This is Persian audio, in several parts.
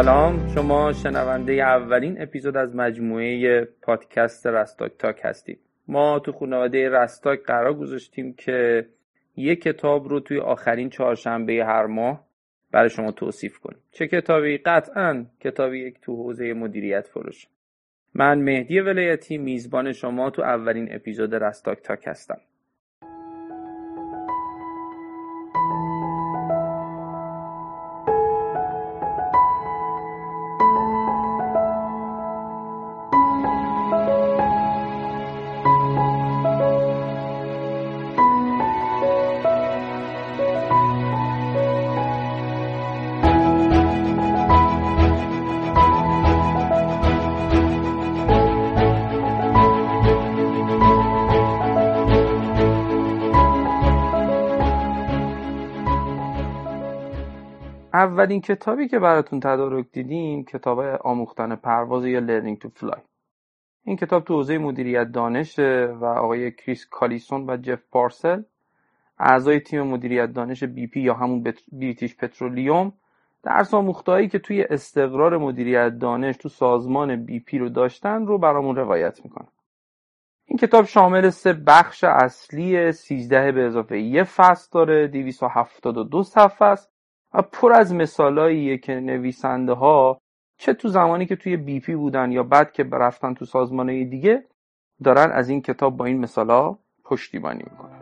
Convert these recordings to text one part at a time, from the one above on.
سلام. شما شنونده اولین اپیزود از مجموعه پادکست رستاک تاک هستید. ما تو خانواده رستاک قرار گذاشتیم که یک کتاب رو توی آخرین چهارشنبه هر ماه برای شما توصیف کنیم. چه کتابی؟ قطعا کتابی یک تو حوزه مدیریت فروش. من مهدی ولایتی میزبان شما تو اولین اپیزود رستاک تاک هستم. اولین کتابی که براتون تدارک دیدیم کتاب آموختن پرواز یا Learning to Fly. این کتاب تو حوزه مدیریت دانش و آقای کریس کالیسون و جف پارسل اعضای تیم مدیریت دانش BP یا همون British Petroleum درس آموختهایی که توی استقرار مدیریت دانش تو سازمان BP رو داشتن رو برامون روایت می‌کنه این کتاب شامل سه بخش اصلی 13 به اضافه یه فصل داره 272 صفحه است. و پر از مثالاییه که نویسنده ها چه تو زمانی که توی بی پی بودن یا بعد که رفتن تو سازمانهای دیگه دارن از این کتاب با این مثالا پشتیبانی می‌کنن.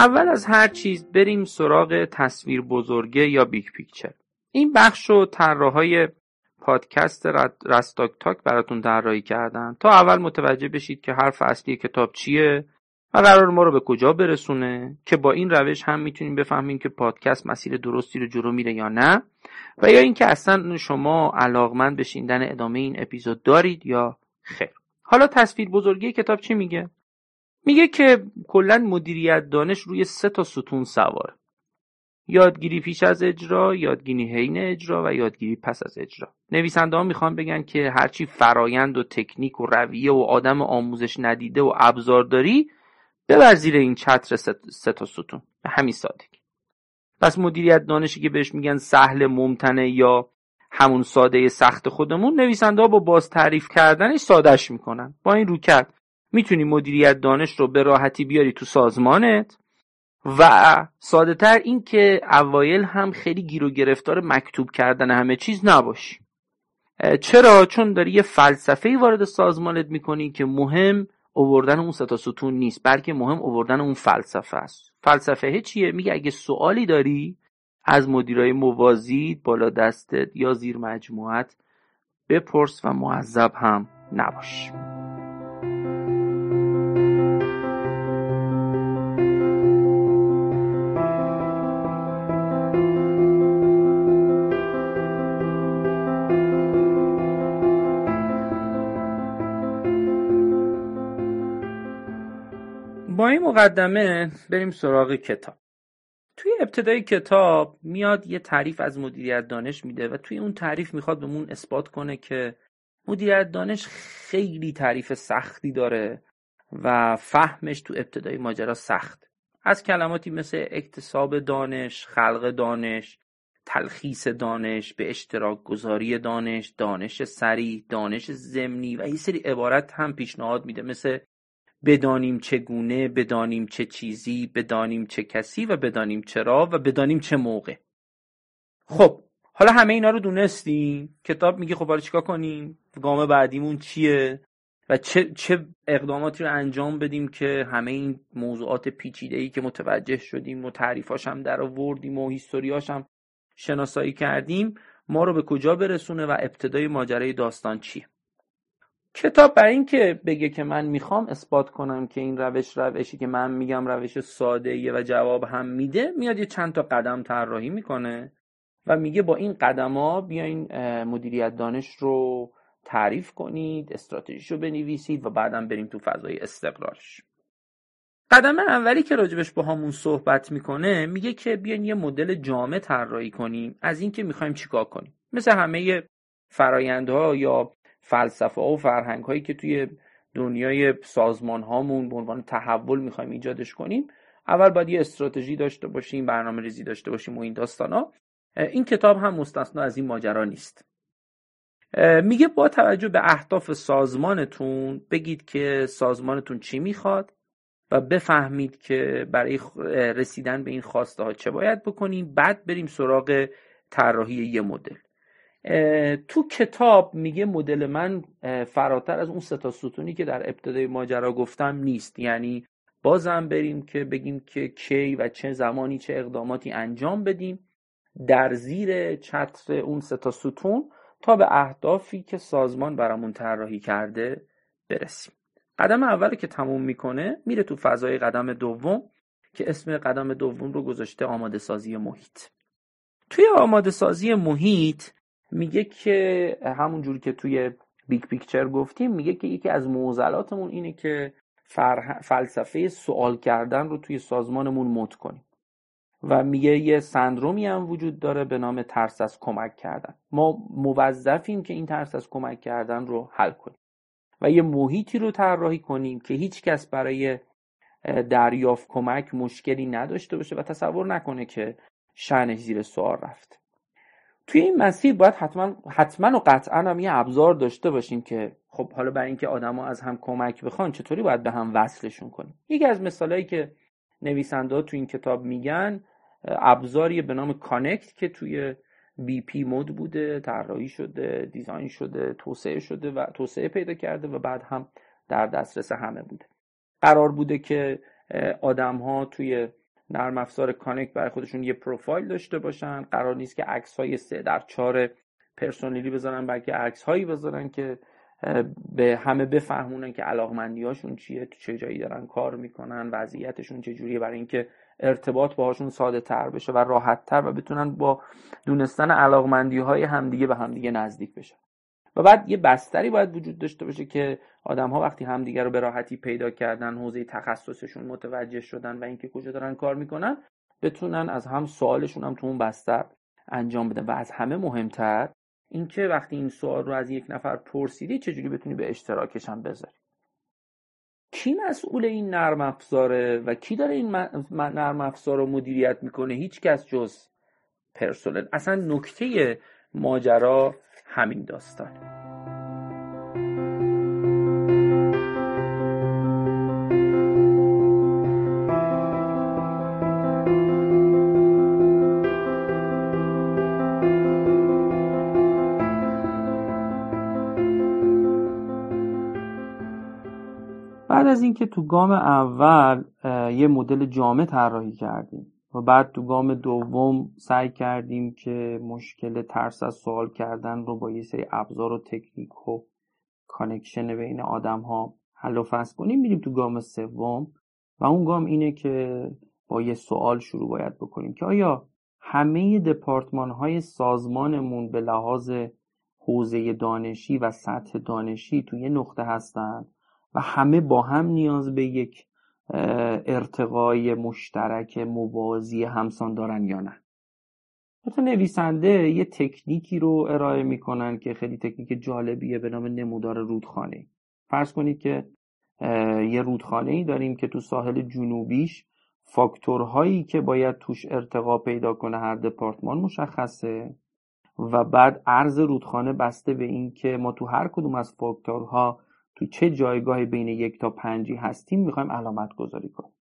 اول از هر چیز بریم سراغ تصویر بزرگه یا big picture. این بخش رو طراحهای پادکست رستاک تاک براتون طراحی کردن تا اول متوجه بشید که حرف اصلی کتاب چیه و قرار ما رو به کجا برسونه که با این روش هم می‌تونیم بفهمیم که پادکست مسیر درستی رو جلو میره یا نه و یا اینکه اصلا شما علاقمند به شنیدن ادامه این اپیزود دارید یا خیر. حالا تصویر بزرگی کتاب چی میگه؟ میگه که کلا مدیریت دانش روی سه تا ستون سواره یادگیری پیش از اجرا یادگیری حین اجرا و یادگیری پس از اجرا. نویسنده ها می‌خوان بگن که هرچی فرایند و تکنیک و رویه و آدم آموزش ندیده و ابزار داری ببر زیر این چتر سه تا ستون. به همین سادگی. پس مدیریت دانشی که بهش میگن سهل ممتنه یا همون ساده سخت خودمون نویسنده ها با باز تعریف کردنش سادش می‌کنن. با این روکرد می‌تونی مدیریت دانش رو به راحتی بیاری تو سازمانت؟ و ساده تر این که اوایل هم خیلی گیر و گرفتار مکتوب کردن همه چیز نباشی. چرا؟ چون داری یه فلسفه وارد سازمانت می‌کنی که مهم اووردن اون ستا ستون نیست بلکه مهم اووردن اون فلسفه است. فلسفه چیه؟ میگه اگه سوالی داری از مدیرای موازی بالا دستت یا زیر مجموعت بپرس و معذب هم نباش. مقدمه بریم سراغ کتاب. توی ابتدای کتاب میاد یه تعریف از مدیریت دانش میده و توی اون تعریف می‌خواد بهمون اثبات کنه که مدیریت دانش خیلی تعریف سختی داره و فهمش تو ابتدای ماجرا سخت. از کلماتی مثل اکتساب دانش، خلق دانش، تلخیص دانش، به اشتراک گذاری دانش، دانش سریع، دانش زمینی و یه سری عبارت هم پیشنهاد میده مثل بدانیم چگونه بدانیم چه چیزی بدانیم چه کسی و بدانیم چرا و بدانیم چه موقع. خب حالا همه اینا رو دونستیم. کتاب میگه خب حالا چیکار کنیم؟ گام بعدیمون چیه؟ و چه, چه اقداماتی رو انجام بدیم که همه این موضوعات پیچیده ای که متوجه شدیم و تعریفاش هم در آوردیم و هیستوریاش هم شناسایی کردیم ما رو به کجا برسونه و ابتدای ماجرای داستان چیه؟ کتاب برای اینکه بگه که من می‌خوام اثبات کنم که این روش روشی که من میگم روش ساده و جواب هم میده میاد یه چند تا قدم طراحی می‌کنه و میگه با این قدم بیاین مدیریت دانش رو تعریف کنید استراتژیش رو بنویسید و بعدم بریم تو فضای استقرارش. قدم اولی که راجبش با همون صحبت می‌کنه میگه که بیاین یه مدل جامع طراحی کنیم از اینکه می‌خوایم چیکار کنیم. مثل همه فرایندها یا فلسفه و فرهنگ هایی که توی دنیای سازمان هامون به عنوان تحول می‌خوایم ایجادش کنیم اول باید یه استراتژی داشته باشیم برنامه ریزی داشته باشیم و این داستان ها این کتاب هم مستثنا از این ماجرا نیست. میگه با توجه به اهداف سازمانتون بگید که سازمانتون چی می‌خواد و بفهمید که برای رسیدن به این خواسته ها چه باید بکنیم. بعد بریم سراغ طراحی یه مدل. تو کتاب میگه مدل من فراتر از اون ستا ستونی که در ابتدای ماجرا گفتم نیست. یعنی بازم بریم که بگیم که کی و چه زمانی چه اقداماتی انجام بدیم در زیر چتر اون ستا ستون تا به اهدافی که سازمان برامون طراحی کرده برسیم. قدم اول که تموم می‌کنه میره تو فضای قدم دوم که اسم قدم دوم رو گذاشته آماده سازی محیط. توی آماده سازی محیط میگه که همون جوری که توی big picture گفتیم میگه که یکی از معضلاتمون اینه که فلسفه سوال کردن رو توی سازمانمون مد کنیم. و میگه یه سندرومی هم وجود داره به نام ترس از کمک کردن. ما موظفیم که این ترس از کمک کردن رو حل کنیم و یه محیطی رو طراحی کنیم که هیچ کس برای دریافت کمک مشکلی نداشته باشه و تصور نکنه که شأنش زیر سوال رفت توی این مسیر باید حتما حتما و قطعا هم یه ابزار داشته باشیم که خب حالا برای اینکه آدما از هم کمک بخوان چطوری باید به هم وصلشون کنیم. یکی از مثالهایی که نویسنده تو این کتاب میگن ابزاری به نام Connect که توی BP مود بوده طراحی شده design شده توسعه شده و توسعه پیدا کرده و بعد هم در دسترس همه بوده. قرار بوده که آدم ها توی نرم افزار Connect برای خودشون یه پروفایل داشته باشن. قرار نیست که عکس های سه در چهار پرسنلی بذارن بلکه عکس هایی بذارن که به همه بفهمونن که علاقمندی هاشون چیه تو چه جایی دارن کار می‌کنن وضعیتشون چه جوریه برای اینکه ارتباط باهاشون ساده تر بشه و راحت تر و بتونن با دونستن علاقمندی های همدیگه به همدیگه نزدیک بشن. و بعد یه بستری باید وجود داشته باشه که آدم ها وقتی همدیگه رو به راحتی پیدا کردن حوزه تخصصشون متوجه شدن و اینکه کجا دارن کار می‌کنن بتونن از هم سوالشون هم تو اون بستر انجام بدن. و از همه مهمتر اینکه وقتی این سوال رو از یک نفر پرسیدی چجوری بتونی به اشتراکش هم بذاری؟ کی مسئول این نرم افزاره و کی داره این نرم افزار رو مدیریت می‌کنه؟ هیچ کس جز پرسنل. اصلا نکته ماجرا همین داستانه از اینکه تو گام اول یه مدل جامع طراحی کردیم. و بعد تو گام دوم سعی کردیم که مشکل ترس از سوال کردن رو با یه سری ابزار و تکنیک و connection بین آدم ها حل و فصل کنیم میریم تو گام سوم و اون گام اینه که با یه سوال شروع باید بکنیم که آیا همه دپارتمان های سازمانمون به لحاظ حوزه دانشی و سطح دانشی تو یه نقطه هستن و همه با هم نیاز به یک ارتقای مشترک موازی همسان دارن یا نه. حتی نویسنده یه تکنیکی رو ارائه می‌کنن که خیلی تکنیک جالبیه به نام نمودار رودخانه. فرض کنید که یه رودخانه ای داریم که تو ساحل جنوبیش فاکتورهایی که باید توش ارتقا پیدا کنه هر دپارتمان مشخصه و بعد عرض رودخانه بسته به این که ما تو هر کدوم از فاکتورها تو چه جایگاه بین یک تا پنجی هستیم می‌خوایم علامت گذاری کنیم.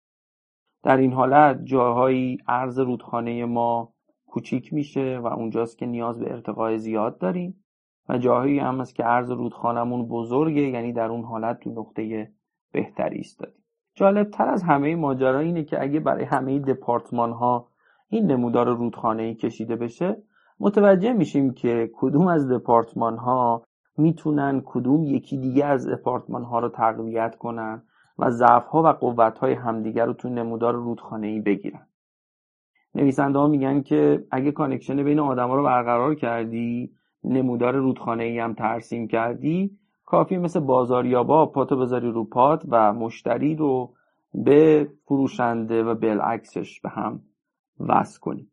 در این حالت جاهایی عرض رودخانه ما کوچیک میشه و اونجاست که نیاز به ارتقای زیاد داریم و جاهایی هم هست که عرض رودخانهمون بزرگه یعنی در اون حالت تو نقطه بهتری ایستادیم. جالب تر از همه ماجرا اینه که اگه برای همه دپارتمان ها این نمودار رودخانه ای کشیده بشه متوجه میشیم که کدوم از دپارتمان ها می‌تونن کدوم یکی دیگه از دپارتمان ها رو تقویت کنن و ضعف ها و قوت های همدیگر رو تو نمودار رودخانه ای بگیرن. نویسنده ها میگن که اگه connection بین آدما رو برقرار کردی نمودار رودخانه ای هم ترسیم کردی کافیه مثل بازاریابا پاتو بذاری رو پات و مشتری رو به فروشنده و بالعکسش به هم وصل کنیم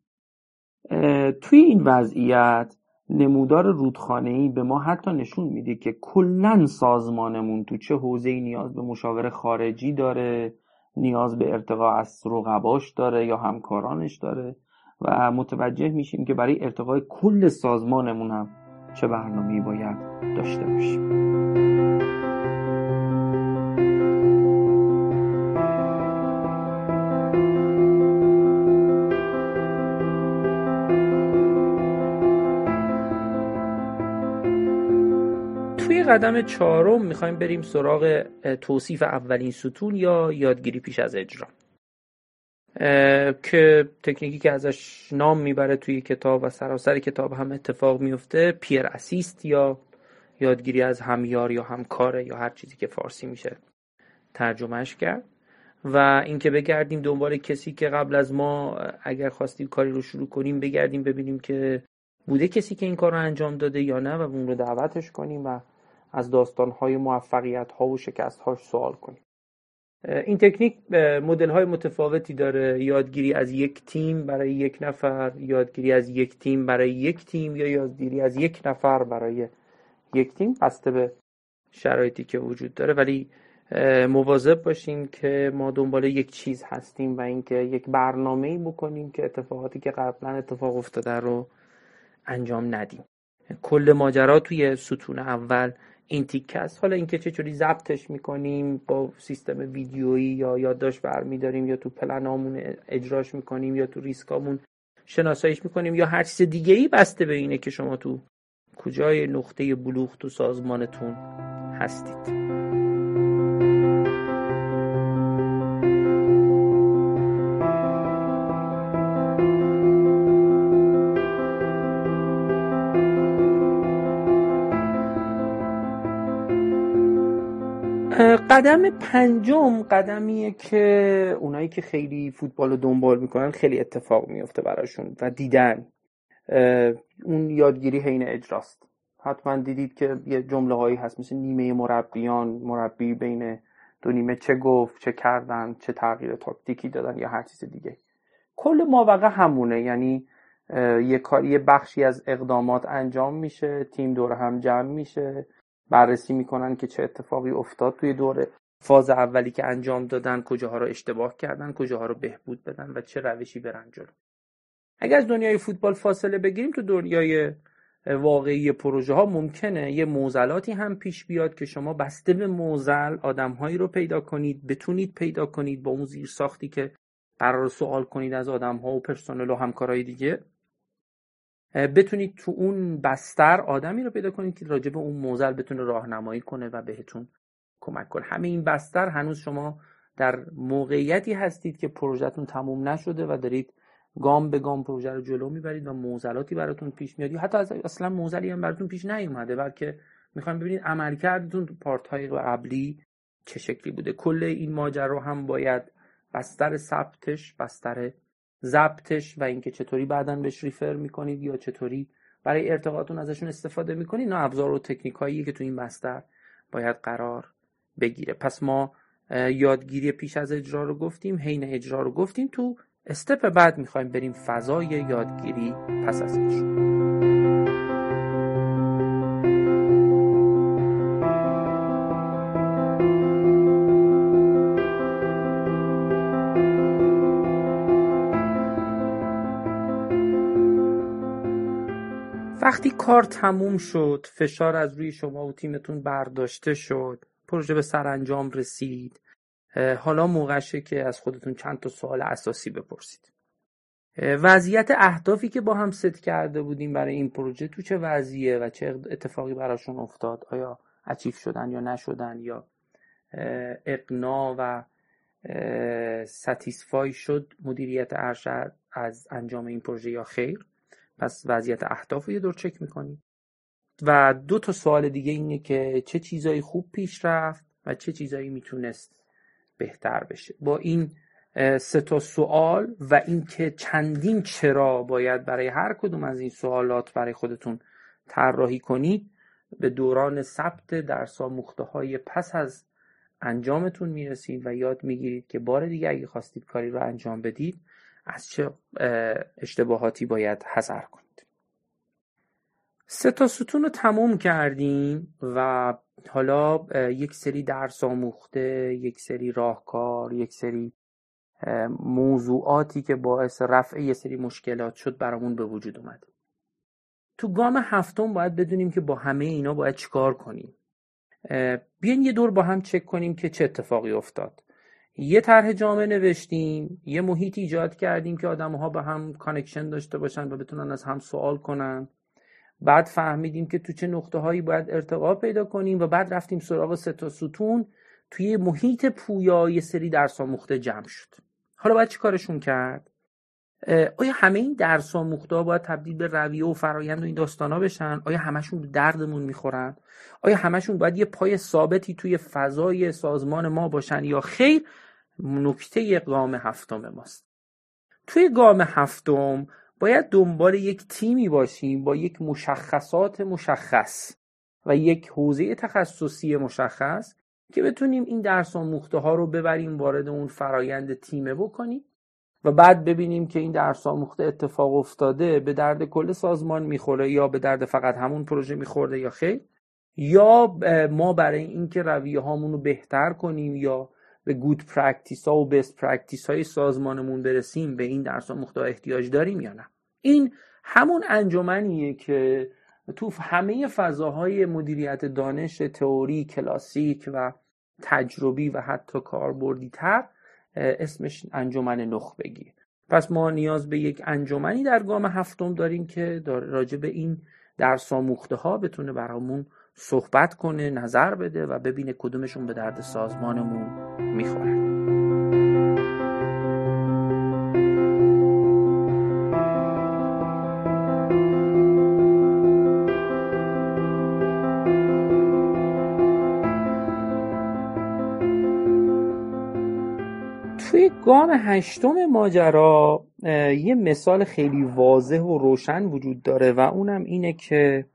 توی این وضعیت نمودار رودخانه‌ای به ما حتی نشون میده که کلا سازمانمون تو چه حوزه‌ای نیاز به مشاور خارجی داره نیاز به ارتقا از رقباش داره یا همکارانش داره و متوجه میشیم که برای ارتقای کل سازمانمون هم چه برنامه‌ای باید داشته باشیم. قدم چهارم می‌خوایم بریم سراغ توصیف اولین ستون یا یادگیری پیش از اجرا. که تکنیکی که ازش نام می‌بره توی کتاب و سراسر کتاب هم اتفاق میفته پیر اسیست یا یادگیری از همیار یا همکاره یا هر چیزی که فارسی میشه ترجمهش کرد. و اینکه بگردیم دنبال کسی که قبل از ما اگر خواستیم کاری رو شروع کنیم بگردیم ببینیم که بوده کسی که این کار رو انجام داده یا نه و اون رو دعوتش کنیم و از داستانهای موفقیت ها و شکست هاش سوال کنیم. این تکنیک مدل های متفاوتی داره. یادگیری از یک تیم برای یک نفر یادگیری از یک تیم برای یک تیم یا یادگیری از یک نفر برای یک تیم. بسته به شرایطی که وجود داره. ولی مواظب باشیم که ما دنبال یک چیز هستیم و اینکه یک برنامه ای بکنیم که اتفاقاتی که قبلا اتفاق افتاده رو انجام ندیم. کل ماجرا توی ستون اول این تیکه است. حالا اینکه چه ضبطش می‌کنیم با سیستم ویدیویی یا یادداشت برمیداریم یا تو پلنامون اجراش می‌کنیم یا تو ریسکامون شناساییش می‌کنیم یا هر چیز دیگه ای بسته به اینه که شما تو کجای نقطه بلوغ تو سازمانتون هستید. قدم پنجم قدمیه که اونایی که خیلی فوتبال رو دنبال می‌کنن خیلی اتفاق میفته براشون و دیدن. اون یادگیری حین اجراست. حتما دیدید که یه جمله هایی هست مثل نیمه مربیان مربی بین دو نیمه چه گفت چه کردن چه تغییر تاکتیکی دادن یا هر چیز دیگه. کل ماوقع همونه یعنی یه کار یه بخشی از اقدامات انجام میشه تیم دور هم جمع میشه. بررسی می‌کنن که چه اتفاقی افتاد توی دوره. فاز اولی که انجام دادن کجاها رو اشتباه کردن کجاها رو بهبود بدن و چه روشی برن جلو. اگر از دنیای فوتبال فاصله بگیریم تو دنیای واقعی پروژه ها ممکنه یه موزلاتی هم پیش بیاد که شما بسته به موزل آدمهایی رو پیدا کنید بتونید پیدا کنید با اون زیر ساختی که قرار سوال کنید از آدم ها و پرسنل و همکارای دیگه. بتونید تو اون بستر آدمی رو پیدا کنید که راجع به اون موزل بتونه راهنمایی کنه و بهتون کمک کنه. همه این بستر هنوز شما در موقعیتی هستید که پروژهتون تموم نشده و دارید گام به گام پروژه رو جلو می‌برید و موزلاتی براتون پیش میاد. یا حتی اصلا موزلی هم براتون پیش نیومده بلکه می‌خوایم ببینید عملکردتون تو پارت های قبلی چه شکلی بوده. کل این ماجرا هم باید بستر ثبتش بستر ضبطش و اینکه چطوری بعدا بهش ریفر می‌کنید یا چطوری برای ارتقاتون ازشون استفاده می‌کنید نه ابزار و تکنیک هایی که تو این بستر باید قرار بگیره. پس ما یادگیری پیش از اجرا رو گفتیم حین اجرا رو گفتیم. تو استپ بعد می‌خوایم بریم فضای یادگیری پس از اجرا. وقتی کار تموم شد فشار از روی شما و تیمتون برداشته شد پروژه به سرانجام رسید حالا موقعشه که از خودتون چند تا سوال اساسی بپرسید. وضعیت اهدافی که با هم ست کرده بودیم برای این پروژه تو چه وضعیه و چه اتفاقی براشون افتاد؟ آیا اچیف شدن یا نشدن یا اقنا و ستیسفای شد مدیریت ارشد از انجام این پروژه یا خیر؟ پس وضعیت اهداف رو یه دور چک می‌کنید و دو تا سوال دیگه اینه که چه چیزایی خوب پیش رفت و چه چیزایی می‌تونست بهتر بشه. با این سه تا سوال و اینکه چندین چرا باید برای هر کدوم از این سوالات برای خودتون طراحی کنید به دوران ثبت درس آموخته های پس از انجامتون می‌رسید و یاد می‌گیرید که بار دیگه اگه خواستید کاری رو انجام بدید از چه اشتباهاتی باید حذر کنید. سه تا ستون رو تموم کردیم و حالا یک سری درس آموخته یک سری راهکار یک سری موضوعاتی که باعث رفع یه سری مشکلات شد برامون به وجود اومد. تو گام هفتم باید بدونیم که با همه اینا باید چیکار کنیم. بیاین یه دور با هم چک کنیم که چه اتفاقی افتاد. یه طرح جامع نوشتیم یه محیط ایجاد کردیم که آدم ها به هم connection داشته باشن و بتونن از هم سوال کنن. بعد فهمیدیم که تو چه نقطه هایی باید ارتقا پیدا کنیم و بعد رفتیم سراغ سه تا ستون. توی محیط پویا یه سری درس آموخته جمع شد. حالا باید چی کارشون کرد؟ آیا همه این درس آموخته ها باید تبدیل به رویه و فرایند و این داستان ها بشن؟ آیا همشون به دردمون می‌خورن؟ آیا همشون باید یه پای ثابتی توی فضای سازمان ما باشن یا خیر؟ نکته گام هفتم ماست. توی گام هفتم باید دنبال یک تیمی باشیم با یک مشخصات مشخص و یک حوزه تخصصی مشخص که بتونیم این درس آموخته ها رو ببریم وارد اون فرایند تیمه بکنیم و بعد ببینیم که این درس آموخته اتفاق افتاده به درد کل سازمان می‌خوره یا به درد فقط همون پروژه میخورده یا خیر یا ما برای اینکه رویه هامون رو بهتر کنیم یا به good practice ها و best practice های سازمانمون برسیم به این درس آموخته احتیاج داریم یا نه؟ این همون انجمنیه که تو همه فضاهای مدیریت دانش تئوری کلاسیک و تجربی و حتی کاربردی تر اسمش انجمن خبرگی پس ما نیاز به یک انجمنی در گام هفتم داریم که راجع به این درس آموخته ها بتونه برامون صحبت کنه نظر بده و ببینه کدومشون به درد سازمانمون می‌خوره توی گام هشتم ماجرا یه مثال خیلی واضح و روشن وجود داره و اونم اینه که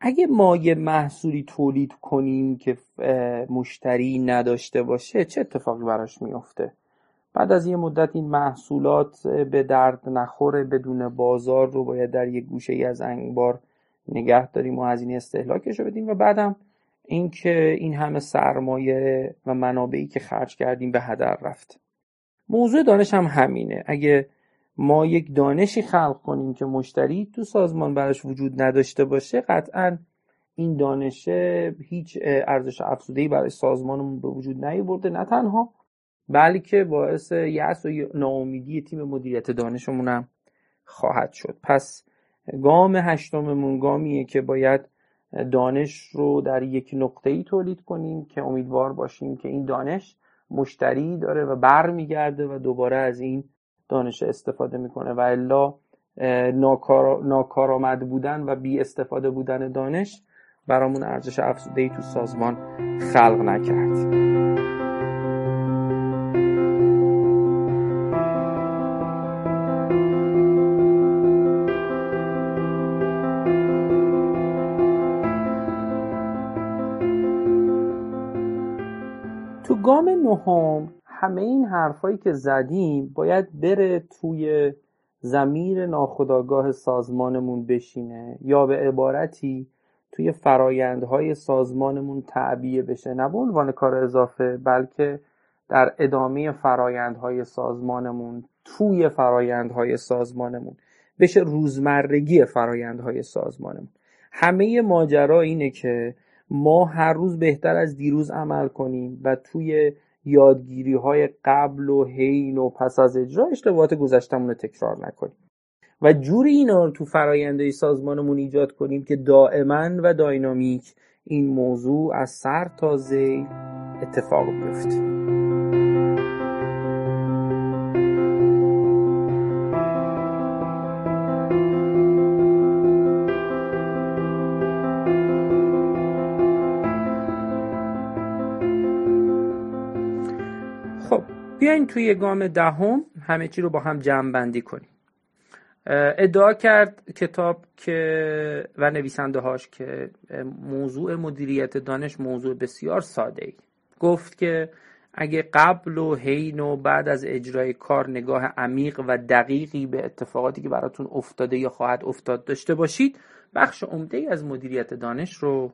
اگه ما یه محصولی تولید کنیم که مشتری نداشته باشه چه اتفاقی براش میافته؟ بعد از یه مدت این محصولات به درد نخوره بدون بازار رو باید در یه گوشه ای از انبار نگه داریم و هزینه استهلاکش رو بدیم و بعدم اینکه این همه سرمایه و منابعی که خرج کردیم به هدر رفت. موضوع دانش هم همینه. اگه ما یک دانشی خلق کنیم که مشتری تو سازمان براش وجود نداشته باشه قطعا این دانش هیچ ارزش افزوده‌ای برای سازمانمون به وجود نیاورده نه تنها بلکه باعث یأس و ناامیدی تیم مدیریت دانشمون هم خواهد شد. پس گام هشتممون گامیه که باید دانش رو در یک نقطه ای تولید کنیم که امیدوار باشیم که این دانش مشتری داره و برمیگرده و دوباره از این دانش استفاده می‌کنه و الا ناکار... ناکارآمد بودن و بی استفاده بودن دانش برامون ارزش افزوده تو سازمان خلق نکرد. تو گام نهم همه این حرفایی که زدیم باید بره توی زمیر ناخداگاه سازمانمون بشینه یا به عبارتی توی فرایندهای سازمانمون تعبیه بشه. نه به عنوان کار اضافه بلکه در ادامه فرایندهای سازمانمون توی فرایندهای سازمانمون بشه روزمرگی فرایندهای سازمانمون. همه ماجرا اینه که ما هر روز بهتر از دیروز عمل کنیم و توی یادگیری های قبل و حین و پس از اجرا اشتباهات گذشتمون رو تکرار نکنیم. و جوری اینا رو تو فراینده سازمانمون ایجاد کنیم که دائما و داینامیک این موضوع از سر تا زی اتفاق بیفته. بیاین توی گام دهم همه چی رو با هم جمع بندی کنیم ادعا کرد کتاب که و نویسنده هاش که موضوع مدیریت دانش موضوع بسیار ساده ای گفت که اگه قبل و حین و بعد از اجرای کار نگاه عمیق و دقیقی به اتفاقاتی که براتون افتاده یا خواهد افتاد داشته باشید بخش عمده ای از مدیریت دانش رو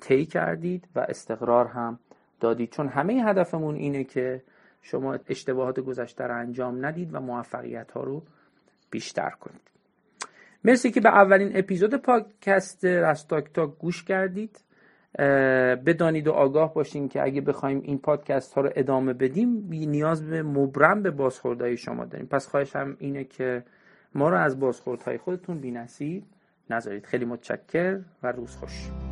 طی کردید و استقرار هم دادید. چون همه هدفمون اینه که شما اشتباهات گذشته رو انجام ندید و موفقیت ها رو بیشتر کنید. مرسی که به اولین اپیزود پادکست رستاک تا گوش کردید. بدانید و آگاه باشین که اگه بخوایم این پادکست ها رو ادامه بدیم نیاز به مبرم به بازخوردهای شما داریم. پس خواهشم اینه که ما رو از بازخوردهای خودتون بی نذارید. خیلی متشکر و روز خوش.